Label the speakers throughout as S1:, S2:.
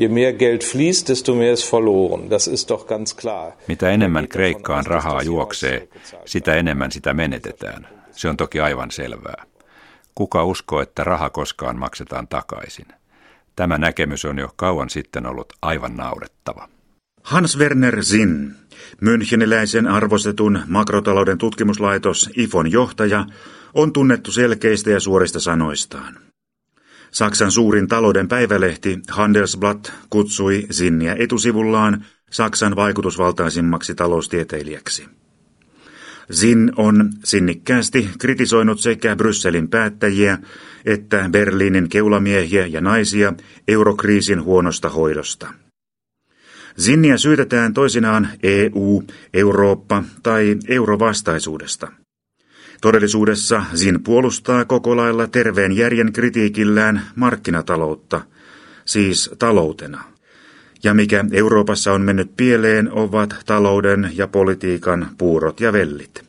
S1: Je mehr Geld fließt, desto mehr ist verloren. Das ist doch ganz klar.
S2: Mitä enemmän Kreikkaan rahaa juoksee, sitä enemmän sitä menetetään. Se on toki aivan selvää. Kuka uskoo, että raha koskaan maksetaan takaisin? Tämä näkemys on jo kauan sitten ollut aivan naurettava.
S3: Hans Werner Zinn, Müncheniläisen arvostetun makrotalouden tutkimuslaitos IFON johtaja, on tunnettu selkeistä ja suorista sanoistaan. Saksan suurin talouden päivälehti Handelsblatt kutsui Zinniä etusivullaan Saksan vaikutusvaltaisimmaksi taloustieteilijäksi. Zinn on sinnikkäästi kritisoinut sekä Brysselin päättäjiä että Berliinin keulamiehiä ja naisia eurokriisin huonosta hoidosta. Zinniä syytetään toisinaan EU, Eurooppa tai eurovastaisuudesta. Todellisuudessa Zin puolustaa koko lailla terveen järjen kritiikillään markkinataloutta, siis taloutena. Ja mikä Euroopassa on mennyt pieleen, ovat talouden ja politiikan puurot ja vellit.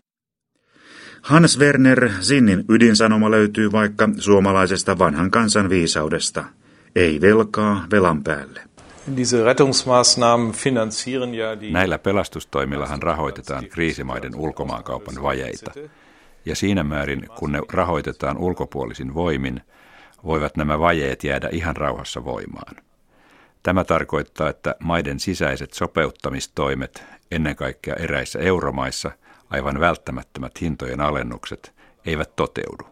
S3: Hans Werner Zinnin ydinsanoma löytyy vaikka suomalaisesta vanhan kansan viisaudesta. Ei velkaa velan päälle.
S2: Näillä pelastustoimillahan rahoitetaan kriisimaiden ulkomaankaupan vajeita. Ja siinä määrin, kun ne rahoitetaan ulkopuolisin voimin, voivat nämä vajeet jäädä ihan rauhassa voimaan. Tämä tarkoittaa, että maiden sisäiset sopeuttamistoimet, ennen kaikkea eräissä euromaissa, aivan välttämättömät hintojen alennukset, eivät toteudu.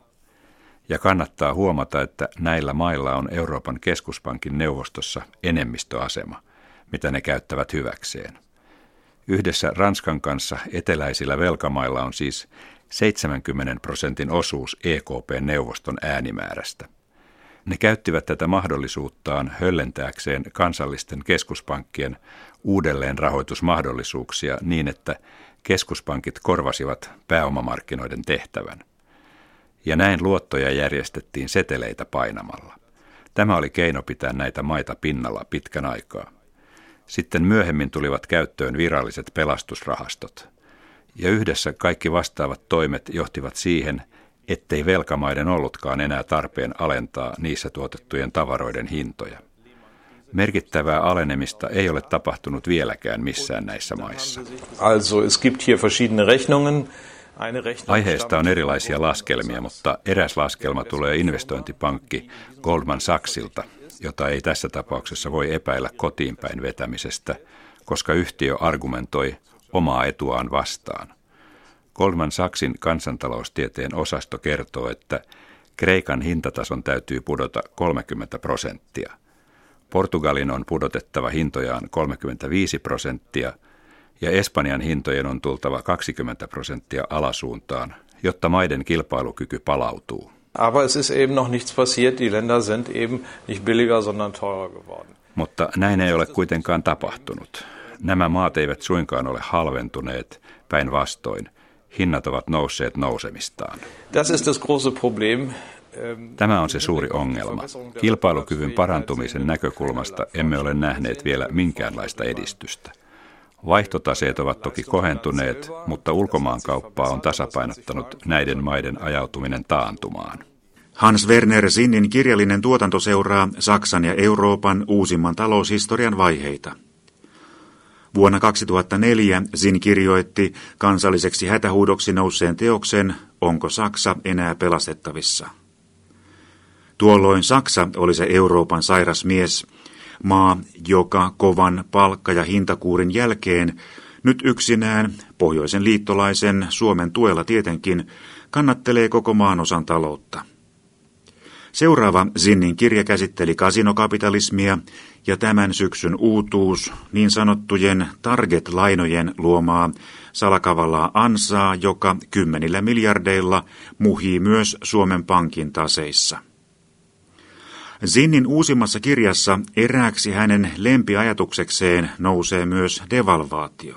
S2: Ja kannattaa huomata, että näillä mailla on Euroopan keskuspankin neuvostossa enemmistöasema, mitä ne käyttävät hyväkseen. Yhdessä Ranskan kanssa eteläisillä velkamailla on siis 70 prosentin osuus EKP-neuvoston äänimäärästä. Ne käyttivät tätä mahdollisuuttaan höllentääkseen kansallisten keskuspankkien uudelleenrahoitusmahdollisuuksia niin, että keskuspankit korvasivat pääomamarkkinoiden tehtävän. Ja näin luottoja järjestettiin seteleitä painamalla. Tämä oli keino pitää näitä maita pinnalla pitkän aikaa. Sitten myöhemmin tulivat käyttöön viralliset pelastusrahastot – ja yhdessä kaikki vastaavat toimet johtivat siihen, ettei velkamaiden ollutkaan enää tarpeen alentaa niissä tuotettujen tavaroiden hintoja. Merkittävää alenemista ei ole tapahtunut vieläkään missään näissä maissa.
S1: Also, es gibt hier verschiedene Rechnungen.
S2: Aiheesta on erilaisia laskelmia, mutta eräs laskelma tulee investointipankki Goldman Sachsilta, jota ei tässä tapauksessa voi epäillä kotiinpäin vetämisestä, koska yhtiö argumentoi omaa etuaan vastaan. Goldman Sachsin kansantaloustieteen osasto kertoo, että Kreikan hintatason täytyy pudota 30 prosenttia. Portugalin on pudotettava hintojaan 35 prosenttia ja Espanjan hintojen on tultava 20 prosenttia alasuuntaan, jotta maiden kilpailukyky palautuu.
S1: Aber es ist eben noch nichts passiert. Die Länder sind eben nicht billiger, sondern teurer geworden.
S2: Mutta näin ei ole kuitenkaan tapahtunut. Nämä maat eivät suinkaan ole halventuneet, päinvastoin. Hinnat ovat nousseet nousemistaan.
S1: Das ist das große Problem.
S2: Ähm, Tämä on se suuri ongelma. Kilpailukyvyn parantumisen näkökulmasta emme ole nähneet vielä minkäänlaista edistystä. Vaihtotaseet ovat toki kohentuneet, mutta ulkomaankauppaa on tasapainottanut näiden maiden ajautuminen taantumaan.
S3: Hans Werner Sinnin kirjallinen tuotanto seuraa Saksan ja Euroopan uusimman taloushistorian vaiheita. Vuonna 2004 Zin kirjoitti kansalliseksi hätähuudoksi nousseen teoksen Onko Saksa enää pelastettavissa? Tuolloin Saksa oli se Euroopan sairas mies, maa, joka kovan palkka- ja hintakuurin jälkeen nyt yksinään, pohjoisen liittolaisen Suomen tuella tietenkin, kannattelee koko maanosan taloutta. Seuraava Zinnin kirja käsitteli kasinokapitalismia ja tämän syksyn uutuus, niin sanottujen target-lainojen luomaa salakavallaa ansaa, joka kymmenillä miljardeilla muhii myös Suomen Pankin taseissa. Zinnin uusimmassa kirjassa erääksi hänen lempiajatuksekseen nousee myös devalvaatio.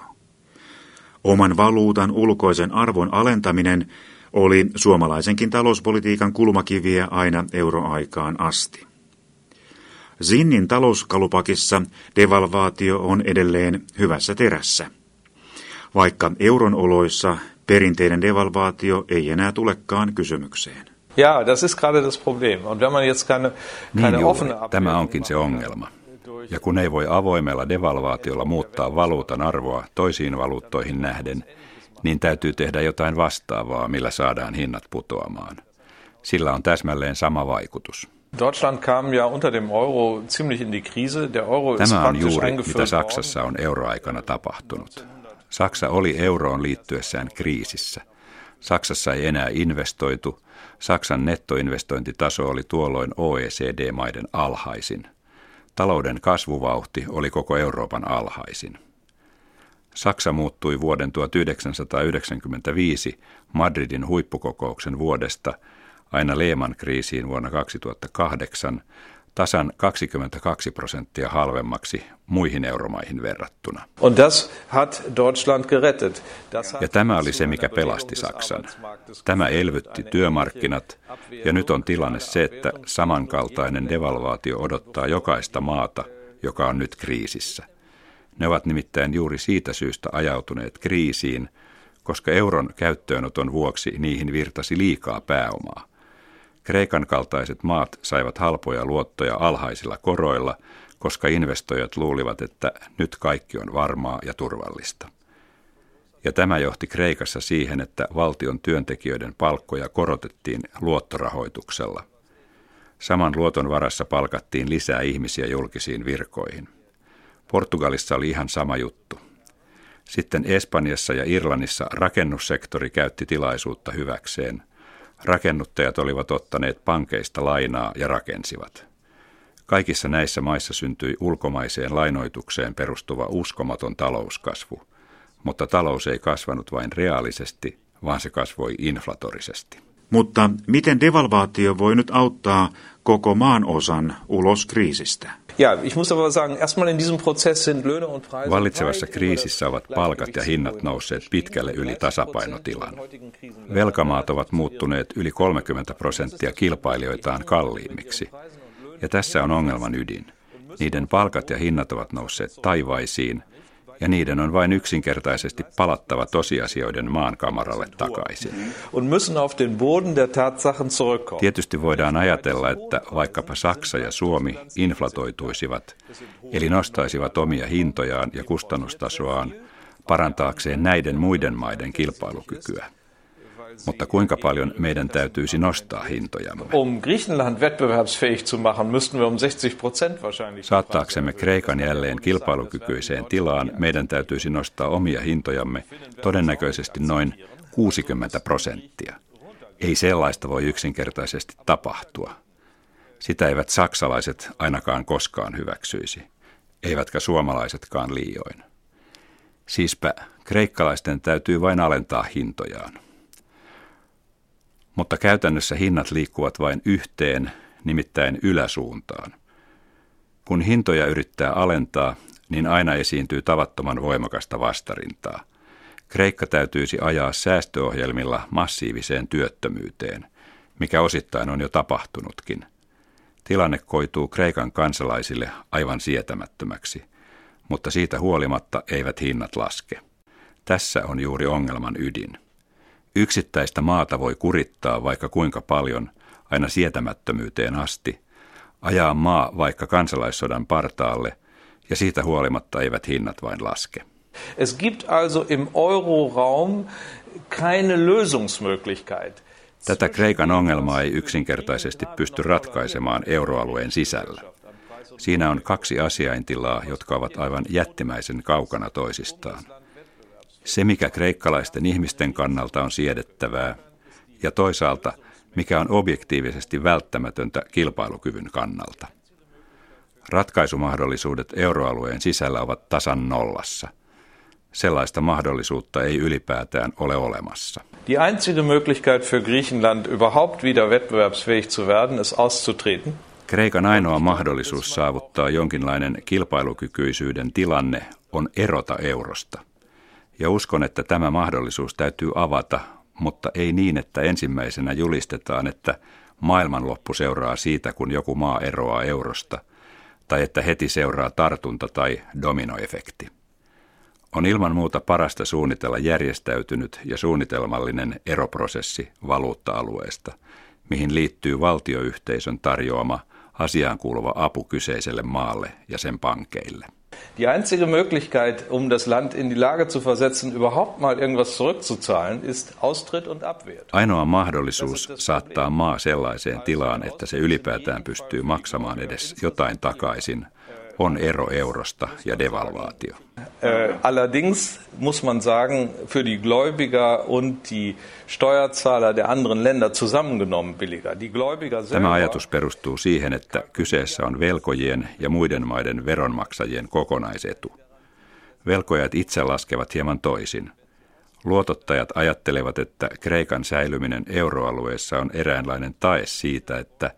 S3: Oman valuutan ulkoisen arvon alentaminen oli suomalaisenkin talouspolitiikan kulmakiviä aina euroaikaan asti. Zinnin talouskalupakissa devalvaatio on edelleen hyvässä terässä. Vaikka euron oloissa perinteinen devalvaatio ei enää tulekaan kysymykseen.
S1: Ja, das ist gerade das Problem. Und wenn man jetzt keine,
S2: keine niin juuri, tämä onkin se ongelma. Ja kun ei voi avoimella devalvaatiolla muuttaa valuutan arvoa toisiin valuuttoihin nähden, niin täytyy tehdä jotain vastaavaa, millä saadaan hinnat putoamaan. Sillä on täsmälleen sama vaikutus.
S1: Deutschland kam ja unter dem Euro ziemlich in die Krise. Der Euro
S2: Tämä on juuri mitä Saksassa on euroaikana tapahtunut. Saksa oli euroon liittyessään kriisissä. Saksassa ei enää investoitu. Saksan nettoinvestointitaso oli tuolloin OECD-maiden alhaisin. Talouden kasvuvauhti oli koko Euroopan alhaisin. Saksa muuttui vuoden 1995 Madridin huippukokouksen vuodesta aina Lehman-kriisiin vuonna 2008 tasan 22 prosenttia halvemmaksi muihin euromaihin verrattuna. Ja tämä oli se, mikä pelasti Saksan. Tämä elvytti työmarkkinat, ja nyt on tilanne se, että samankaltainen devalvaatio odottaa jokaista maata, joka on nyt kriisissä. Ne ovat nimittäin juuri siitä syystä ajautuneet kriisiin, koska euron käyttöönoton vuoksi niihin virtasi liikaa pääomaa. Kreikan kaltaiset maat saivat halpoja luottoja alhaisilla koroilla, koska investoijat luulivat, että nyt kaikki on varmaa ja turvallista. Ja tämä johti Kreikassa siihen, että valtion työntekijöiden palkkoja korotettiin luottorahoituksella. Saman luoton varassa palkattiin lisää ihmisiä julkisiin virkoihin. Portugalissa oli ihan sama juttu. Sitten Espanjassa ja Irlannissa rakennussektori käytti tilaisuutta hyväkseen – Rakennuttajat olivat ottaneet pankeista lainaa ja rakensivat. Kaikissa näissä maissa syntyi ulkomaiseen lainoitukseen perustuva uskomaton talouskasvu, mutta talous ei kasvanut vain reaalisesti, vaan se kasvoi inflatorisesti.
S3: Mutta miten devalvaatio voi nyt auttaa koko maan osan ulos kriisistä?
S1: Ja, ich muss aber sagen, erstmal in diesem Prozess sind Löhne und Preise
S2: Vallitsevassa kriisissä ovat palkat ja hinnat nousseet pitkälle yli tasapainotilan. Velkamaat ovat muuttuneet yli 30 prosenttia kilpailijoitaan kalliimmiksi. Ja tässä on ongelman ydin. Niiden palkat ja hinnat ovat nousseet taivaisiin, ja niiden on vain yksinkertaisesti palattava tosiasioiden maankamaralle takaisin. Tietysti voidaan ajatella, että vaikkapa Saksa ja Suomi inflatoituisivat, eli nostaisivat omia hintojaan ja kustannustasoaan parantaakseen näiden muiden maiden kilpailukykyä. Mutta kuinka paljon meidän täytyisi nostaa hintojamme?
S1: Um um 60 Prozent wahrscheinlich.
S2: Saattaaksemme Kreikan jälleen kilpailukykyiseen tilaan, meidän täytyisi nostaa omia hintojamme todennäköisesti noin 60 prosenttia. Ei sellaista voi yksinkertaisesti tapahtua. Sitä eivät saksalaiset ainakaan koskaan hyväksyisi, eivätkä suomalaisetkaan liioin. Siispä kreikkalaisten täytyy vain alentaa hintojaan mutta käytännössä hinnat liikkuvat vain yhteen, nimittäin yläsuuntaan. Kun hintoja yrittää alentaa, niin aina esiintyy tavattoman voimakasta vastarintaa. Kreikka täytyisi ajaa säästöohjelmilla massiiviseen työttömyyteen, mikä osittain on jo tapahtunutkin. Tilanne koituu Kreikan kansalaisille aivan sietämättömäksi, mutta siitä huolimatta eivät hinnat laske. Tässä on juuri ongelman ydin. Yksittäistä maata voi kurittaa vaikka kuinka paljon, aina sietämättömyyteen asti, ajaa maa vaikka kansalaissodan partaalle, ja siitä huolimatta eivät hinnat vain laske.
S1: Es gibt also im Euroraum keine Lösungsmöglichkeit.
S2: Tätä Kreikan ongelmaa ei yksinkertaisesti pysty ratkaisemaan euroalueen sisällä. Siinä on kaksi asiaintilaa, jotka ovat aivan jättimäisen kaukana toisistaan. Se, mikä kreikkalaisten ihmisten kannalta on siedettävää, ja toisaalta, mikä on objektiivisesti välttämätöntä kilpailukyvyn kannalta. Ratkaisumahdollisuudet euroalueen sisällä ovat tasan nollassa. Sellaista mahdollisuutta ei ylipäätään ole olemassa.
S1: Die einzige Möglichkeit für Griechenland überhaupt wieder wettbewerbsfähig zu werden, ist auszutreten.
S2: Kreikan ainoa mahdollisuus saavuttaa jonkinlainen kilpailukykyisyyden tilanne on erota eurosta – ja uskon, että tämä mahdollisuus täytyy avata, mutta ei niin, että ensimmäisenä julistetaan, että maailmanloppu seuraa siitä, kun joku maa eroaa eurosta, tai että heti seuraa tartunta tai dominoefekti. On ilman muuta parasta suunnitella järjestäytynyt ja suunnitelmallinen eroprosessi valuutta-alueesta, mihin liittyy valtioyhteisön tarjoama asiaan kuuluva apu kyseiselle maalle ja sen pankeille.
S1: Die einzige Möglichkeit, um das Land in die Lage zu versetzen, überhaupt mal irgendwas zurückzuzahlen, ist Austritt und Abwehr.
S2: Ainoa mahdollisuus saattaa maa sellaiseen tilaan, että se ylipäätään pystyy maksamaan edes jotain takaisin, on ero eurosta ja devalvaatio.
S1: Äh, allerdings muss man sagen, für die Gläubiger und die Steuerzahler der anderen Länder zusammengenommen billiger. Die Gläubiger
S2: Tämä ajatus perustuu siihen, että kyseessä on velkojien ja muiden maiden veronmaksajien kokonaisetu. Velkojat itse laskevat hieman toisin. Luotottajat ajattelevat, että Kreikan säilyminen euroalueessa on eräänlainen tae siitä, että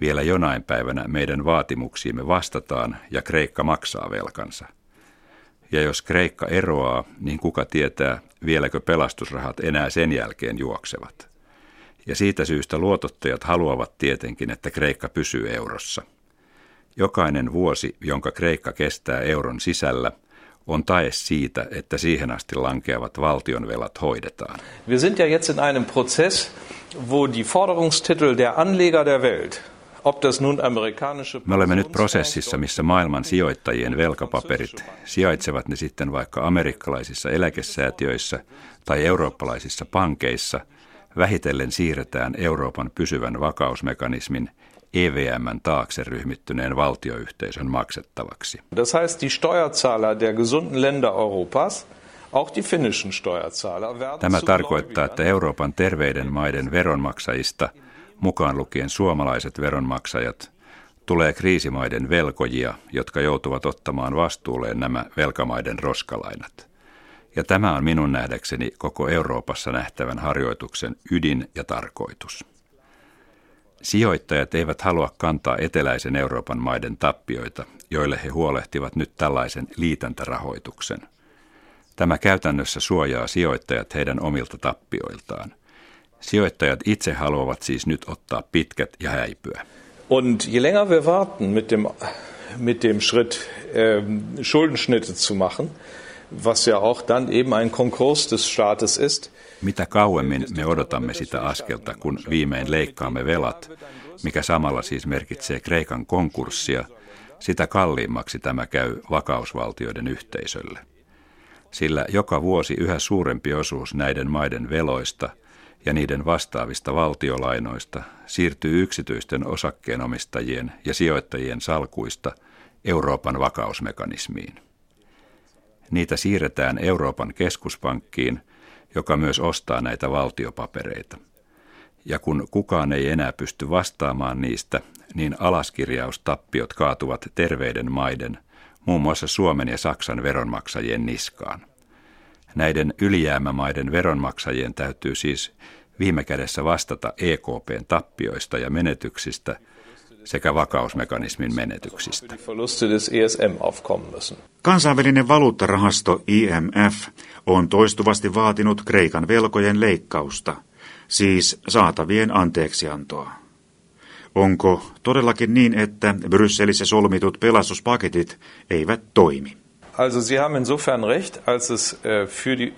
S2: vielä jonain päivänä meidän vaatimuksiimme vastataan ja Kreikka maksaa velkansa. Ja jos Kreikka eroaa, niin kuka tietää, vieläkö pelastusrahat enää sen jälkeen juoksevat. Ja siitä syystä luotottajat haluavat tietenkin, että Kreikka pysyy eurossa. Jokainen vuosi, jonka Kreikka kestää euron sisällä, on tae siitä, että siihen asti lankeavat valtionvelat hoidetaan.
S1: Wir sind ja jetzt in einem Prozess, wo die Forderungstitel der Anleger der Welt
S2: me olemme nyt prosessissa, missä maailman sijoittajien velkapaperit, sijaitsevat ne sitten vaikka amerikkalaisissa eläkesäätiöissä tai eurooppalaisissa pankeissa, vähitellen siirretään Euroopan pysyvän vakausmekanismin EVMn taakse ryhmittyneen valtioyhteisön maksettavaksi.
S1: Das heißt, die Steuerzahler der gesunden Länder Europas
S2: Tämä tarkoittaa, että Euroopan terveiden maiden veronmaksajista – mukaan lukien suomalaiset veronmaksajat, tulee kriisimaiden velkojia, jotka joutuvat ottamaan vastuulleen nämä velkamaiden roskalainat. Ja tämä on minun nähdäkseni koko Euroopassa nähtävän harjoituksen ydin ja tarkoitus. Sijoittajat eivät halua kantaa eteläisen Euroopan maiden tappioita, joille he huolehtivat nyt tällaisen liitäntärahoituksen. Tämä käytännössä suojaa sijoittajat heidän omilta tappioiltaan – Sijoittajat itse haluavat siis nyt ottaa pitkät ja häipyä.
S1: Und je länger wir warten mit dem, mit dem Schritt, äh, Schuldenschnitte zu machen, was ja auch dann eben ein Konkurs des Staates ist,
S2: mitä kauemmin me odotamme sitä askelta, kun viimein leikkaamme velat, mikä samalla siis merkitsee Kreikan konkurssia, sitä kalliimmaksi tämä käy vakausvaltioiden yhteisölle. Sillä joka vuosi yhä suurempi osuus näiden maiden veloista – ja niiden vastaavista valtiolainoista siirtyy yksityisten osakkeenomistajien ja sijoittajien salkuista Euroopan vakausmekanismiin. Niitä siirretään Euroopan keskuspankkiin, joka myös ostaa näitä valtiopapereita. Ja kun kukaan ei enää pysty vastaamaan niistä, niin alaskirjaustappiot kaatuvat terveiden maiden, muun muassa Suomen ja Saksan veronmaksajien niskaan. Näiden ylijäämämaiden veronmaksajien täytyy siis viime kädessä vastata EKPn tappioista ja menetyksistä sekä vakausmekanismin menetyksistä.
S3: Kansainvälinen valuuttarahasto IMF on toistuvasti vaatinut Kreikan velkojen leikkausta, siis saatavien anteeksiantoa. Onko todellakin niin, että Brysselissä solmitut pelastuspaketit eivät toimi?
S1: Also Sie haben insofern recht, als es äh, für die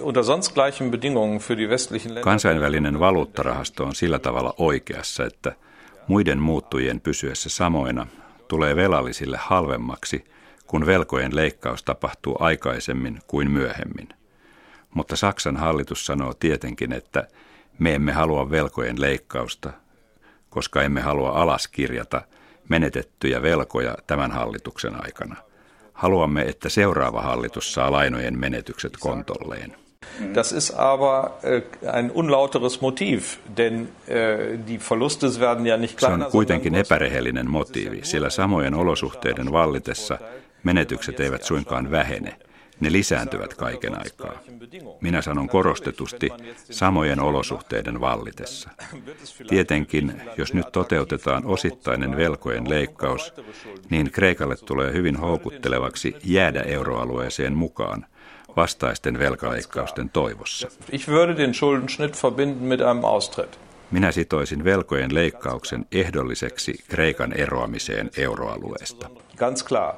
S1: unter sonst gleichen Bedingungen für die westlichen Länder
S2: Kansainvälinen valuuttarahasto on sillä tavalla oikeassa, että muiden muuttujien pysyessä samoina tulee velallisille halvemmaksi, kun velkojen leikkaus tapahtuu aikaisemmin kuin myöhemmin. Mutta Saksan hallitus sanoo tietenkin, että me emme halua velkojen leikkausta, koska emme halua alaskirjata menetettyjä velkoja tämän hallituksen aikana. Haluamme, että seuraava hallitus saa lainojen menetykset kontolleen.
S1: Das ist aber äh, ein unlauteres Motiv, denn äh, die Verluste werden ja nicht kleiner.
S2: Se on kuitenkin epärehellinen motiivi, sillä samojen olosuhteiden vallitessa menetykset eivät suinkaan vähene. Ne lisääntyvät kaiken aikaa. Minä sanon korostetusti samojen olosuhteiden vallitessa. Tietenkin, jos nyt toteutetaan osittainen velkojen leikkaus, niin Kreikalle tulee hyvin houkuttelevaksi jäädä euroalueeseen mukaan vastaisten velkaleikkausten toivossa.
S1: Ich würde den Schuldenschnitt verbinden mit einem Austritt.
S2: Minä sitoisin velkojen leikkauksen ehdolliseksi Kreikan eroamiseen euroalueesta.
S1: Ganz klar.